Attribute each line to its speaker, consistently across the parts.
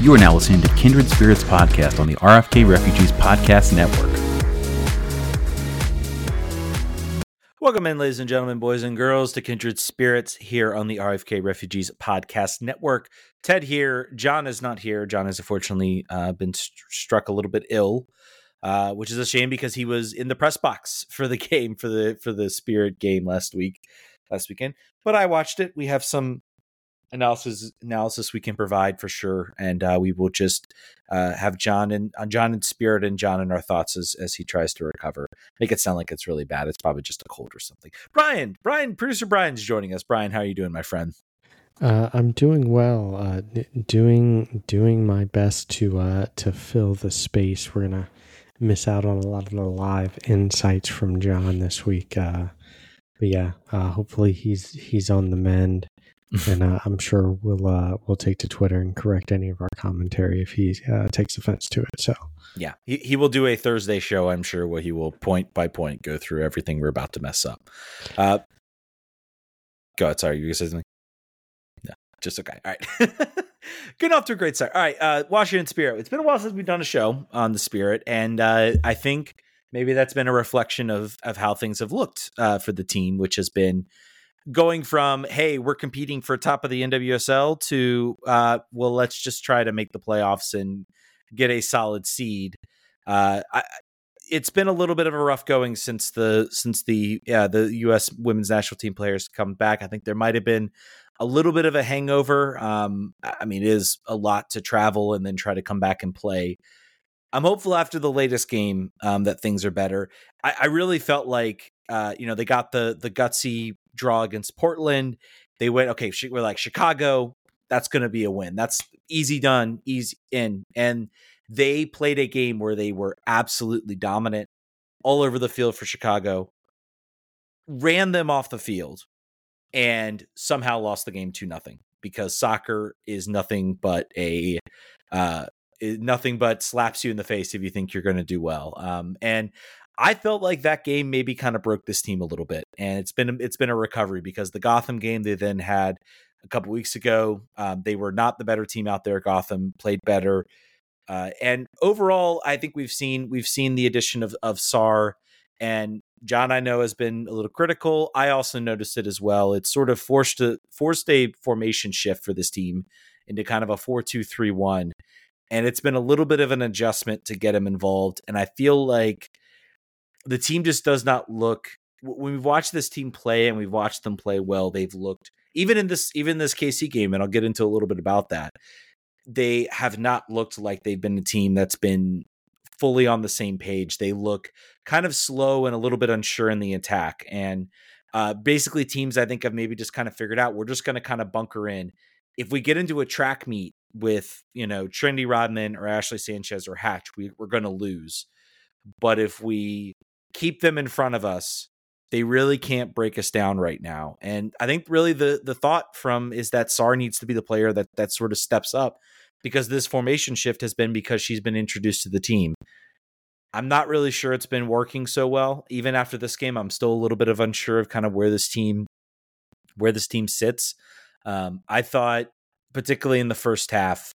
Speaker 1: You are now listening to Kindred Spirits Podcast on the RFK Refugees Podcast Network.
Speaker 2: Welcome in, ladies and gentlemen, boys and girls, to Kindred Spirits here on the RFK Refugees Podcast Network. Ted here. John is not here. John has unfortunately uh, been st- struck a little bit ill, uh, which is a shame because he was in the press box for the game for the for the Spirit game last week, last weekend. But I watched it. We have some analysis analysis we can provide for sure, and uh, we will just uh, have John and uh, John in spirit and John in our thoughts as as he tries to recover. Make it sound like it's really bad. It's probably just a cold or something. Brian, Brian, producer Brian's joining us. Brian, how are you doing, my friend?
Speaker 3: Uh, I'm doing well. Uh, doing doing my best to uh, to fill the space. We're gonna miss out on a lot of the live insights from John this week. Uh, but yeah, uh, hopefully he's he's on the mend and uh, I'm sure we'll uh, we'll take to Twitter and correct any of our commentary if he uh, takes offense to it. So
Speaker 2: yeah, he he will do a Thursday show. I'm sure where he will point by point go through everything we're about to mess up. Uh, go ahead. Sorry, you say something? No, just okay. All right. Good off to a great start. All right, uh, Washington Spirit. It's been a while since we've done a show on the Spirit, and uh, I think maybe that's been a reflection of of how things have looked uh, for the team, which has been going from hey we're competing for top of the nwsl to uh, well let's just try to make the playoffs and get a solid seed. Uh, I, it's been a little bit of a rough going since the since the yeah the us women's national team players come back. I think there might have been a little bit of a hangover. Um, i mean it is a lot to travel and then try to come back and play. I'm hopeful after the latest game um, that things are better. I, I really felt like uh, you know they got the the gutsy draw against Portland. They went, okay, we're like Chicago, that's going to be a win. That's easy done, easy in. And they played a game where they were absolutely dominant all over the field for Chicago, ran them off the field, and somehow lost the game to nothing because soccer is nothing but a uh, nothing but slaps you in the face if you think you're going to do well. Um, and I felt like that game maybe kind of broke this team a little bit, and it's been it's been a recovery because the Gotham game they then had a couple weeks ago, um, they were not the better team out there. Gotham played better, uh, and overall, I think we've seen we've seen the addition of of Sarr and John. I know has been a little critical. I also noticed it as well. It's sort of forced a forced a formation shift for this team into kind of a four two three one, and it's been a little bit of an adjustment to get him involved. And I feel like the team just does not look when we've watched this team play and we've watched them play well they've looked even in this even this KC game and I'll get into a little bit about that they have not looked like they've been a team that's been fully on the same page. They look kind of slow and a little bit unsure in the attack and uh, basically teams I think have maybe just kind of figured out we're just going to kind of bunker in. If we get into a track meet with you know Trinity Rodman or Ashley Sanchez or Hatch we, we're going to lose. But if we keep them in front of us. They really can't break us down right now. And I think really the the thought from is that Sarr needs to be the player that that sort of steps up because this formation shift has been because she's been introduced to the team. I'm not really sure it's been working so well. Even after this game, I'm still a little bit of unsure of kind of where this team where this team sits. Um, I thought, particularly in the first half,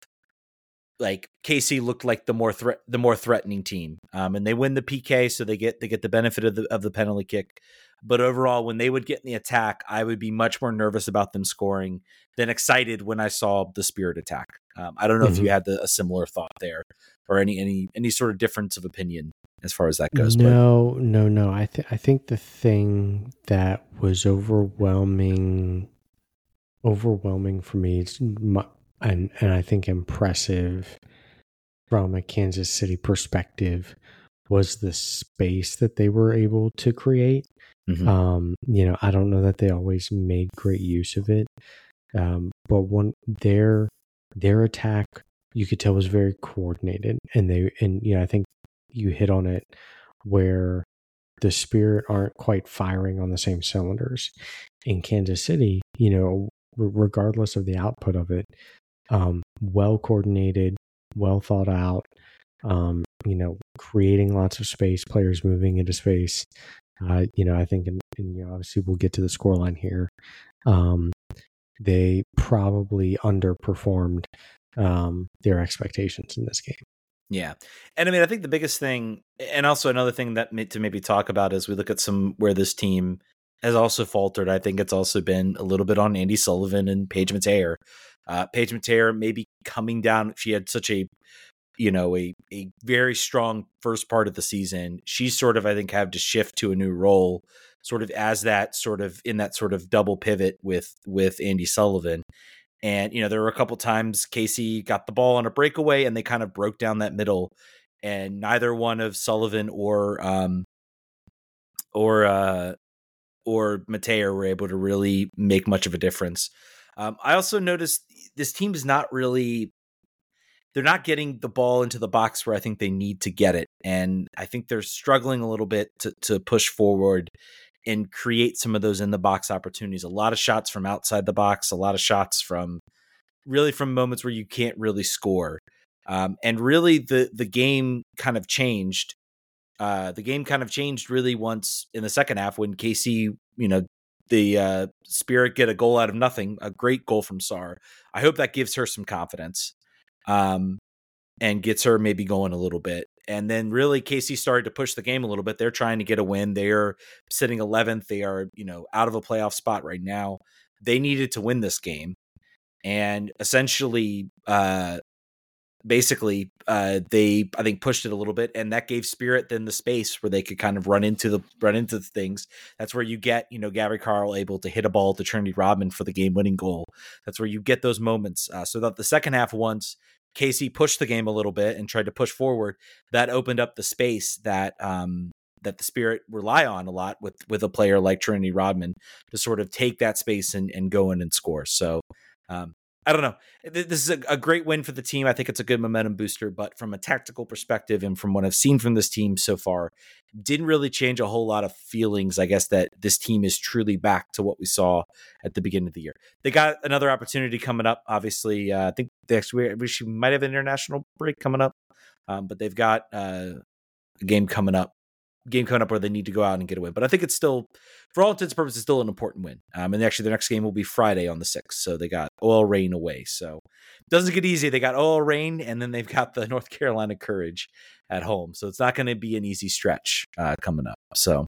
Speaker 2: like KC looked like the more threat the more threatening team. Um, and they win the PK, so they get they get the benefit of the of the penalty kick. But overall, when they would get in the attack, I would be much more nervous about them scoring than excited when I saw the Spirit attack. Um, I don't know mm-hmm. if you mm-hmm. had the, a similar thought there, or any any any sort of difference of opinion as far as that goes.
Speaker 3: No, but. no, no. I think I think the thing that was overwhelming, overwhelming for me is my, and and I think impressive from a Kansas City perspective was the space that they were able to create. Mm-hmm. Um, you know, I don't know that they always made great use of it, um, but one their their attack you could tell was very coordinated, and they and you know I think you hit on it where the spirit aren't quite firing on the same cylinders in Kansas City. You know, regardless of the output of it, um, well coordinated, well thought out. Um, you know, creating lots of space, players moving into space. Uh, you know, I think, and, you know, obviously we'll get to the scoreline here. Um, they probably underperformed um, their expectations in this game.
Speaker 2: Yeah. And I mean, I think the biggest thing, and also another thing that to maybe talk about as we look at some where this team has also faltered, I think it's also been a little bit on Andi Sullivan and Paige Metayer. Uh, Paige Metayer maybe coming down. She had such a, you know, a, a very strong first part of the season. She's sort of, I think, had to shift to a new role, sort of as that sort of in that sort of double pivot with with Andi Sullivan. And, you know, there were a couple times KC got the ball on a breakaway and they kind of broke down that middle. And neither one of Sullivan or um or uh or Metayer were able to really make much of a difference. Um, I also noticed this team is not really they're not getting the ball into the box where I think they need to get it. And I think they're struggling a little bit to to push forward and create some of those in the box opportunities. A lot of shots from outside the box, a lot of shots from really from moments where you can't really score. Um, and really, the the game kind of changed. Uh, the game kind of changed really once in the second half when KC, you know, the uh, Spirit get a goal out of nothing, a great goal from Sarr. I hope that gives her some confidence, um, and gets her maybe going a little bit. And then really KC started to push the game a little bit. They're trying to get a win. They are sitting 11th. They are, you know, out of a playoff spot right now. They needed to win this game. And essentially, uh, basically, uh, they I think pushed it a little bit, and that gave Spirit then the space where they could kind of run into the run into the things. That's where you get you know Gabby Carle able to hit a ball to Trinity Rodman for the game winning goal. That's where you get those moments. Uh, so that the second half once KC pushed the game a little bit and tried to push forward, that opened up the space that um, that the Spirit rely on a lot with with a player like Trinity Rodman to sort of take that space and, and go in and score. So um, I don't know. This is a, a, great win for the team. I think it's a good momentum booster, but from a tactical perspective and from what I've seen from this team so far, didn't really change a whole lot of feelings, I guess, that this team is truly back to what we saw at the beginning of the year. They got another opportunity coming up. Obviously, uh, I think they actually we might have an international break coming up, um, but they've got uh, a game coming up game coming up where they need to go out and get a win. But I think it's still, for all intents and purposes, still an important win. Um, and actually, the next game will be Friday on the 6th. So they got OL Reign away. So it doesn't get easy. They got OL Reign, and then they've got the North Carolina Courage at home. So it's not going to be an easy stretch uh, coming up. So.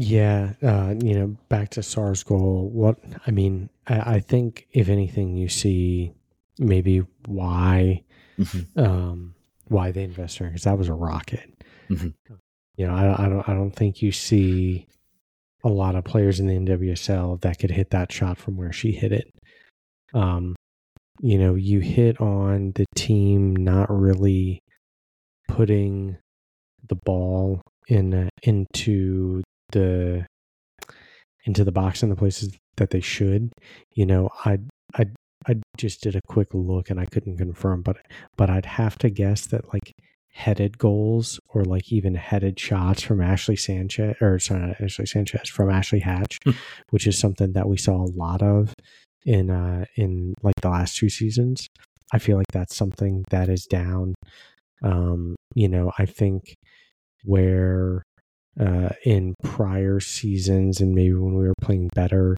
Speaker 3: Yeah, uh, you know, back to Sarr's goal. What I mean, I, I think if anything, you see maybe why mm-hmm. um, why they invest in her because that was a rocket. Mm-hmm. You know, I, I, don't I don't think you see a lot of players in the NWSL that could hit that shot from where she hit it. Um, you know, you hit on the team not really putting the ball in uh, into the into the box in the places that they should. You know, I I I just did a quick look and I couldn't confirm, but but I'd have to guess that like headed goals or like even headed shots from Ashley Sanchez or sorry, not Ashley Sanchez from Ashley Hatch, hmm. which is something that we saw a lot of in uh in like the last two seasons. I feel like that's something that is down. Um, you know, I think where uh in prior seasons and maybe when we were playing better,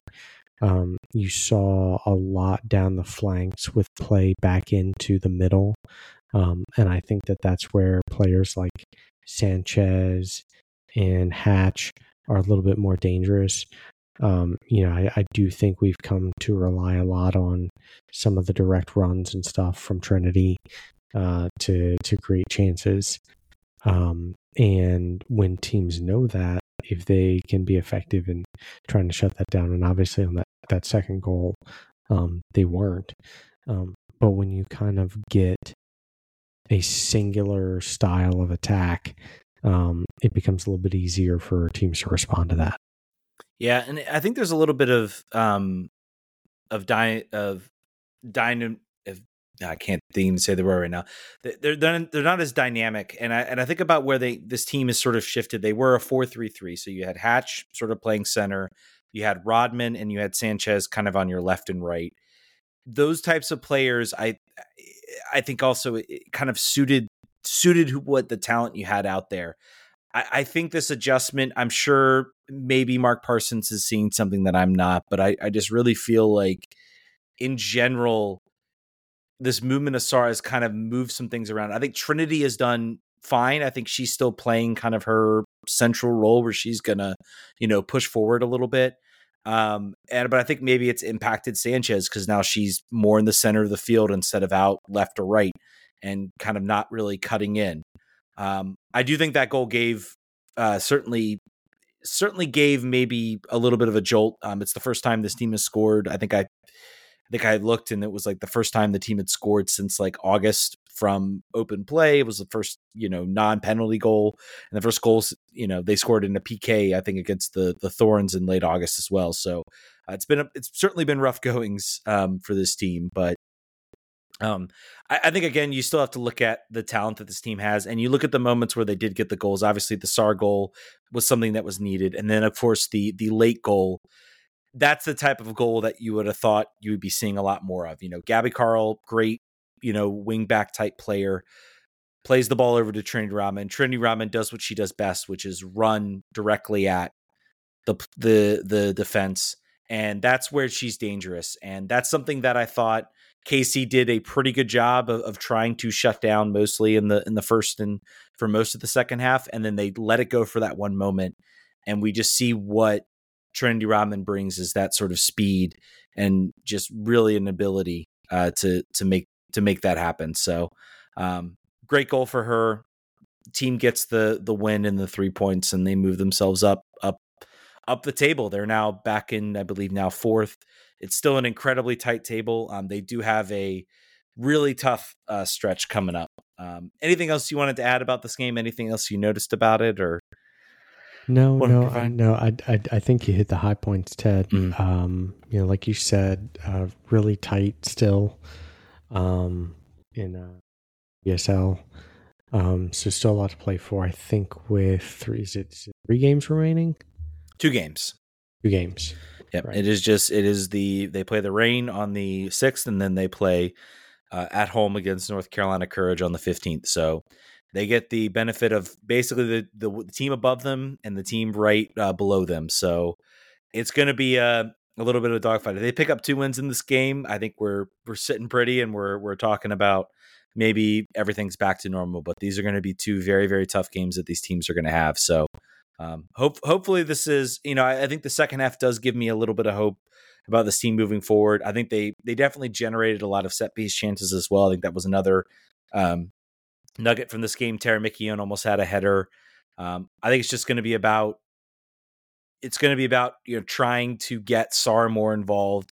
Speaker 3: um, you saw a lot down the flanks with play back into the middle. Um, and I think that that's where players like Sanchez and Hatch are a little bit more dangerous. Um, you know, I, I, do think we've come to rely a lot on some of the direct runs and stuff from Trinity uh, to to create chances. Um, and when teams know that, if they can be effective in trying to shut that down, and obviously on that that second goal, um, they weren't. Um, but when you kind of get a singular style of attack, um, it becomes a little bit easier for teams to respond to that.
Speaker 2: Yeah, and I think there's a little bit of um, of dy- of dynam I can't even say the word right now. They're they're they're not as dynamic, and I and I think about where they this team is sort of shifted. They were a four three three, so you had Hatch sort of playing center, you had Rodman, and you had Sanchez kind of on your left and right. Those types of players, I I think also kind of suited suited what the talent you had out there. I, I think this adjustment, I'm sure maybe Mark Parsons is seeing something that I'm not, but I, I just really feel like in general, this movement of Sarr has kind of moved some things around. I think Trinity has done fine. I think she's still playing kind of her central role where she's gonna, you know, push forward a little bit. Um, and but I think maybe it's impacted Sanchez because now she's more in the center of the field instead of out left or right, and kind of not really cutting in. Um, I do think that goal gave uh, certainly certainly gave maybe a little bit of a jolt. Um, it's the first time this team has scored. I think I, I think I looked and it was like the first time the team had scored since like August from open play. It was the first, you know, non-penalty goal, and the first goals, you know, they scored in a PK, I think, against the the Thorns in late August as well. So uh, it's been a, it's certainly been rough goings um, for this team, but um, I, I, think again, you still have to look at the talent that this team has, and you look at the moments where they did get the goals. Obviously, the Sarr goal was something that was needed, and then of course the the late goal. That's the type of goal that you would have thought you would be seeing a lot more of. You know, Gabby Carle, great, you know, wing back type player, plays the ball over to Trinity Rodman. Trinity Rodman does what she does best, which is run directly at the the the defense, and that's where she's dangerous. And that's something that I thought KC did a pretty good job of, of, trying to shut down mostly in the in the first and for most of the second half, and then they let it go for that one moment, and we just see what Trinity Rodman brings is that sort of speed and just really an ability uh, to to make to make that happen. So um, great goal for her. Team gets the the win and the three points, and they move themselves up up up the table. They're now back in, I believe, now fourth it's still an incredibly tight table. Um, they do have a really tough uh, stretch coming up. Um, anything else you wanted to add about this game? Anything else you noticed about it, or
Speaker 3: no, no, I, no. I, I, I think you hit the high points, Ted.
Speaker 2: Mm.
Speaker 3: Um, you know, like you said, uh, really tight still. Um, in uh, ESL, um, so still a lot to play for. I think with three, is it three games remaining?
Speaker 2: Two games.
Speaker 3: Two games.
Speaker 2: Yep. Right. It is just it is the they play the Reign on the sixth, and then they play uh, at home against North Carolina Courage on the fifteenth. So they get the benefit of basically the, the, team above them and the team right uh, below them. So it's going to be a, a little bit of a dogfight. If they pick up two wins in this game, I think we're we're sitting pretty, and we're we're talking about maybe everything's back to normal. But these are going to be two very very tough games that these teams are going to have. So um, hope hopefully this is you know I, I, think the second half does give me a little bit of hope about this team moving forward. I think they they definitely generated a lot of set piece chances as well. I think that was another um, nugget from this game. Tara McKeown almost had a header. Um, I think it's just going to be about it's going to be about you know trying to get Sarr more involved,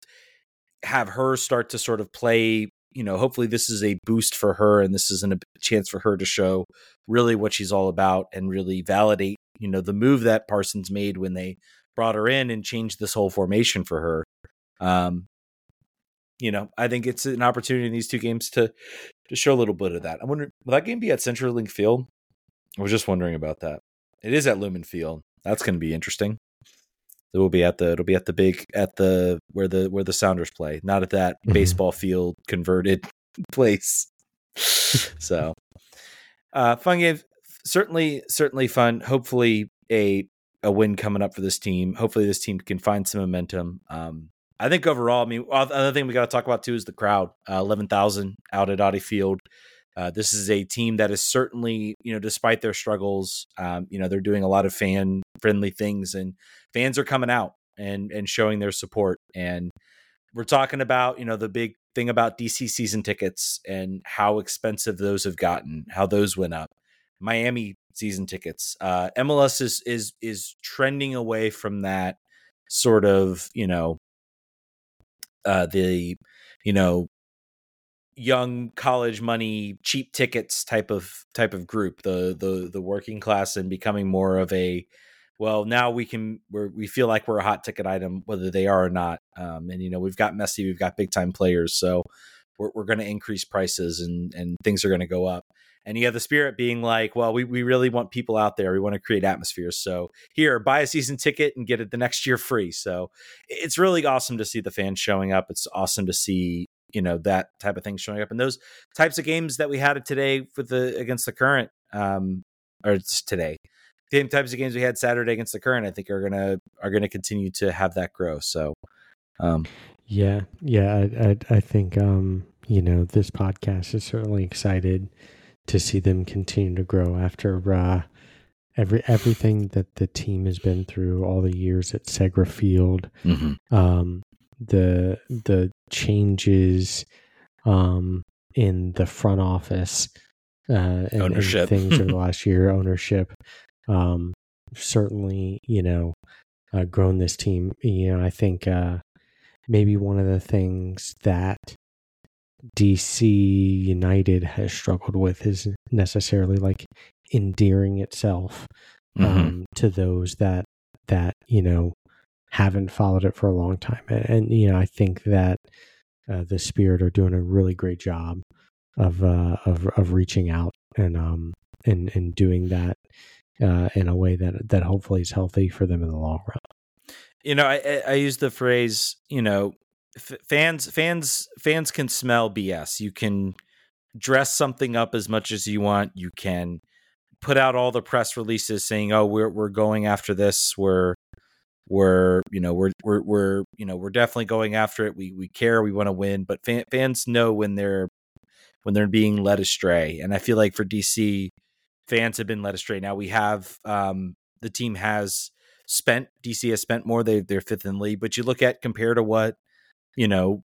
Speaker 2: have her start to sort of play. You know, hopefully this is a boost for her, and this is a chance for her to show really what she's all about and really validate you know the move that Parsons made when they brought her in and changed this whole formation for her. Um, you know, I think it's an opportunity in these two games to to show a little bit of that. I wonder will that game be at CenturyLink Field? I was just wondering about that. It is at Lumen Field. That's going to be interesting. It will be at the it'll be at the big at the where the where the Sounders play, not at that mm-hmm. baseball field converted place. so, uh, fun game certainly certainly fun. Hopefully a a win coming up for this team. Hopefully this team can find some momentum. Um, I think overall, I mean, another thing we got to talk about too is the crowd. Uh, Eleven thousand out at Audi Field. Uh, this is a team that is certainly, you know, despite their struggles, um, you know, they're doing a lot of fan friendly things, and fans are coming out and and showing their support. And we're talking about, you know, the big thing about DC season tickets and how expensive those have gotten, how those went up. Miami season tickets. Uh, MLS is is is trending away from that sort of you know uh, the you know young college money cheap tickets type of type of group the the the working class and becoming more of a well now we can we we feel like we're a hot ticket item whether they are or not um, and you know we've got Messi we've got big time players so we're, we're going to increase prices and and things are going to go up and you have the spirit being like, well, we, we really want people out there. We want to create atmospheres. So here, buy a season ticket and get it the next year free. So it's really awesome to see the fans showing up. It's awesome to see you know that type of thing showing up and those types of games that we had today with the against the current um or it's today the same types of games we had saturday against the current i think are gonna are gonna continue to have that grow so um
Speaker 3: Yeah, yeah, I, I, I think um, you know this podcast is certainly excited to see them continue to grow after uh, every everything that the team has been through all the years at Segra Field.
Speaker 2: Mm-hmm.
Speaker 3: Um, the the changes um, in the front office uh, and,
Speaker 2: Ownership.
Speaker 3: and things over the last year, ownership. Um, certainly, you know, uh, grown this team. You know, I think uh, maybe one of the things that DC United has struggled with is necessarily like endearing itself um,
Speaker 2: Mhm.
Speaker 3: to those that that you know haven't followed it for a long time, and, and you know I think that uh, the Spirit are doing a really great job of uh, of of reaching out and um and and doing that uh, in a way that that hopefully is healthy for them in the long run.
Speaker 2: you know, I, I, use the phrase, you know, f- fans, fans, fans can smell BS. You can dress something up as much as you want. You can put out all the press releases saying, "Oh, we're we're going after this. We're we're you know we're we're we're you know we're definitely going after it. We we care. We want to win." But fan, fans know when they're when they're being led astray, and I feel like for DC, fans have been led astray. Now we have um, the team has spent DC has spent more. They they're fifth in the league, but you look at compared to what you know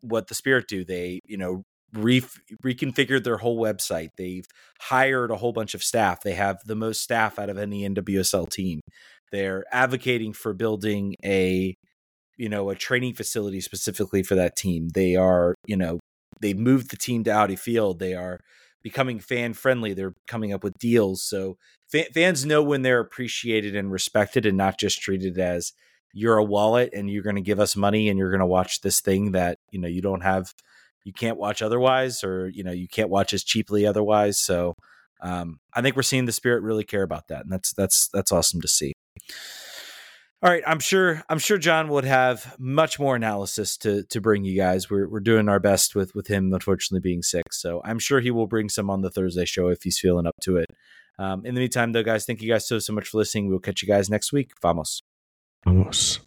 Speaker 2: what the Spirit do. They you know re- reconfigured their whole website. They've hired a whole bunch of staff. They have the most staff out of any NWSL team. They're advocating for building a you know a training facility specifically for that team. They are you know they've moved the team to Audi Field. They are becoming fan friendly. They're coming up with deals. So fa- fans know when they're appreciated and respected and not just treated as you're a wallet and you're going to give us money and you're going to watch this thing that, you know, you don't have, you can't watch otherwise, or, you know, you can't watch as cheaply otherwise. So um, I think we're seeing the spirit really care about that. And that's, that's, that's awesome to see. All right, I'm sure I'm sure John would have much more analysis to to bring you guys. We're we're doing our best with with him unfortunately being sick. So I'm sure he will bring some on the Thursday show if he's feeling up to it. Um, in the meantime, though, guys, thank you guys so so much for listening. We'll catch you guys next week. Vamos.
Speaker 3: Vamos.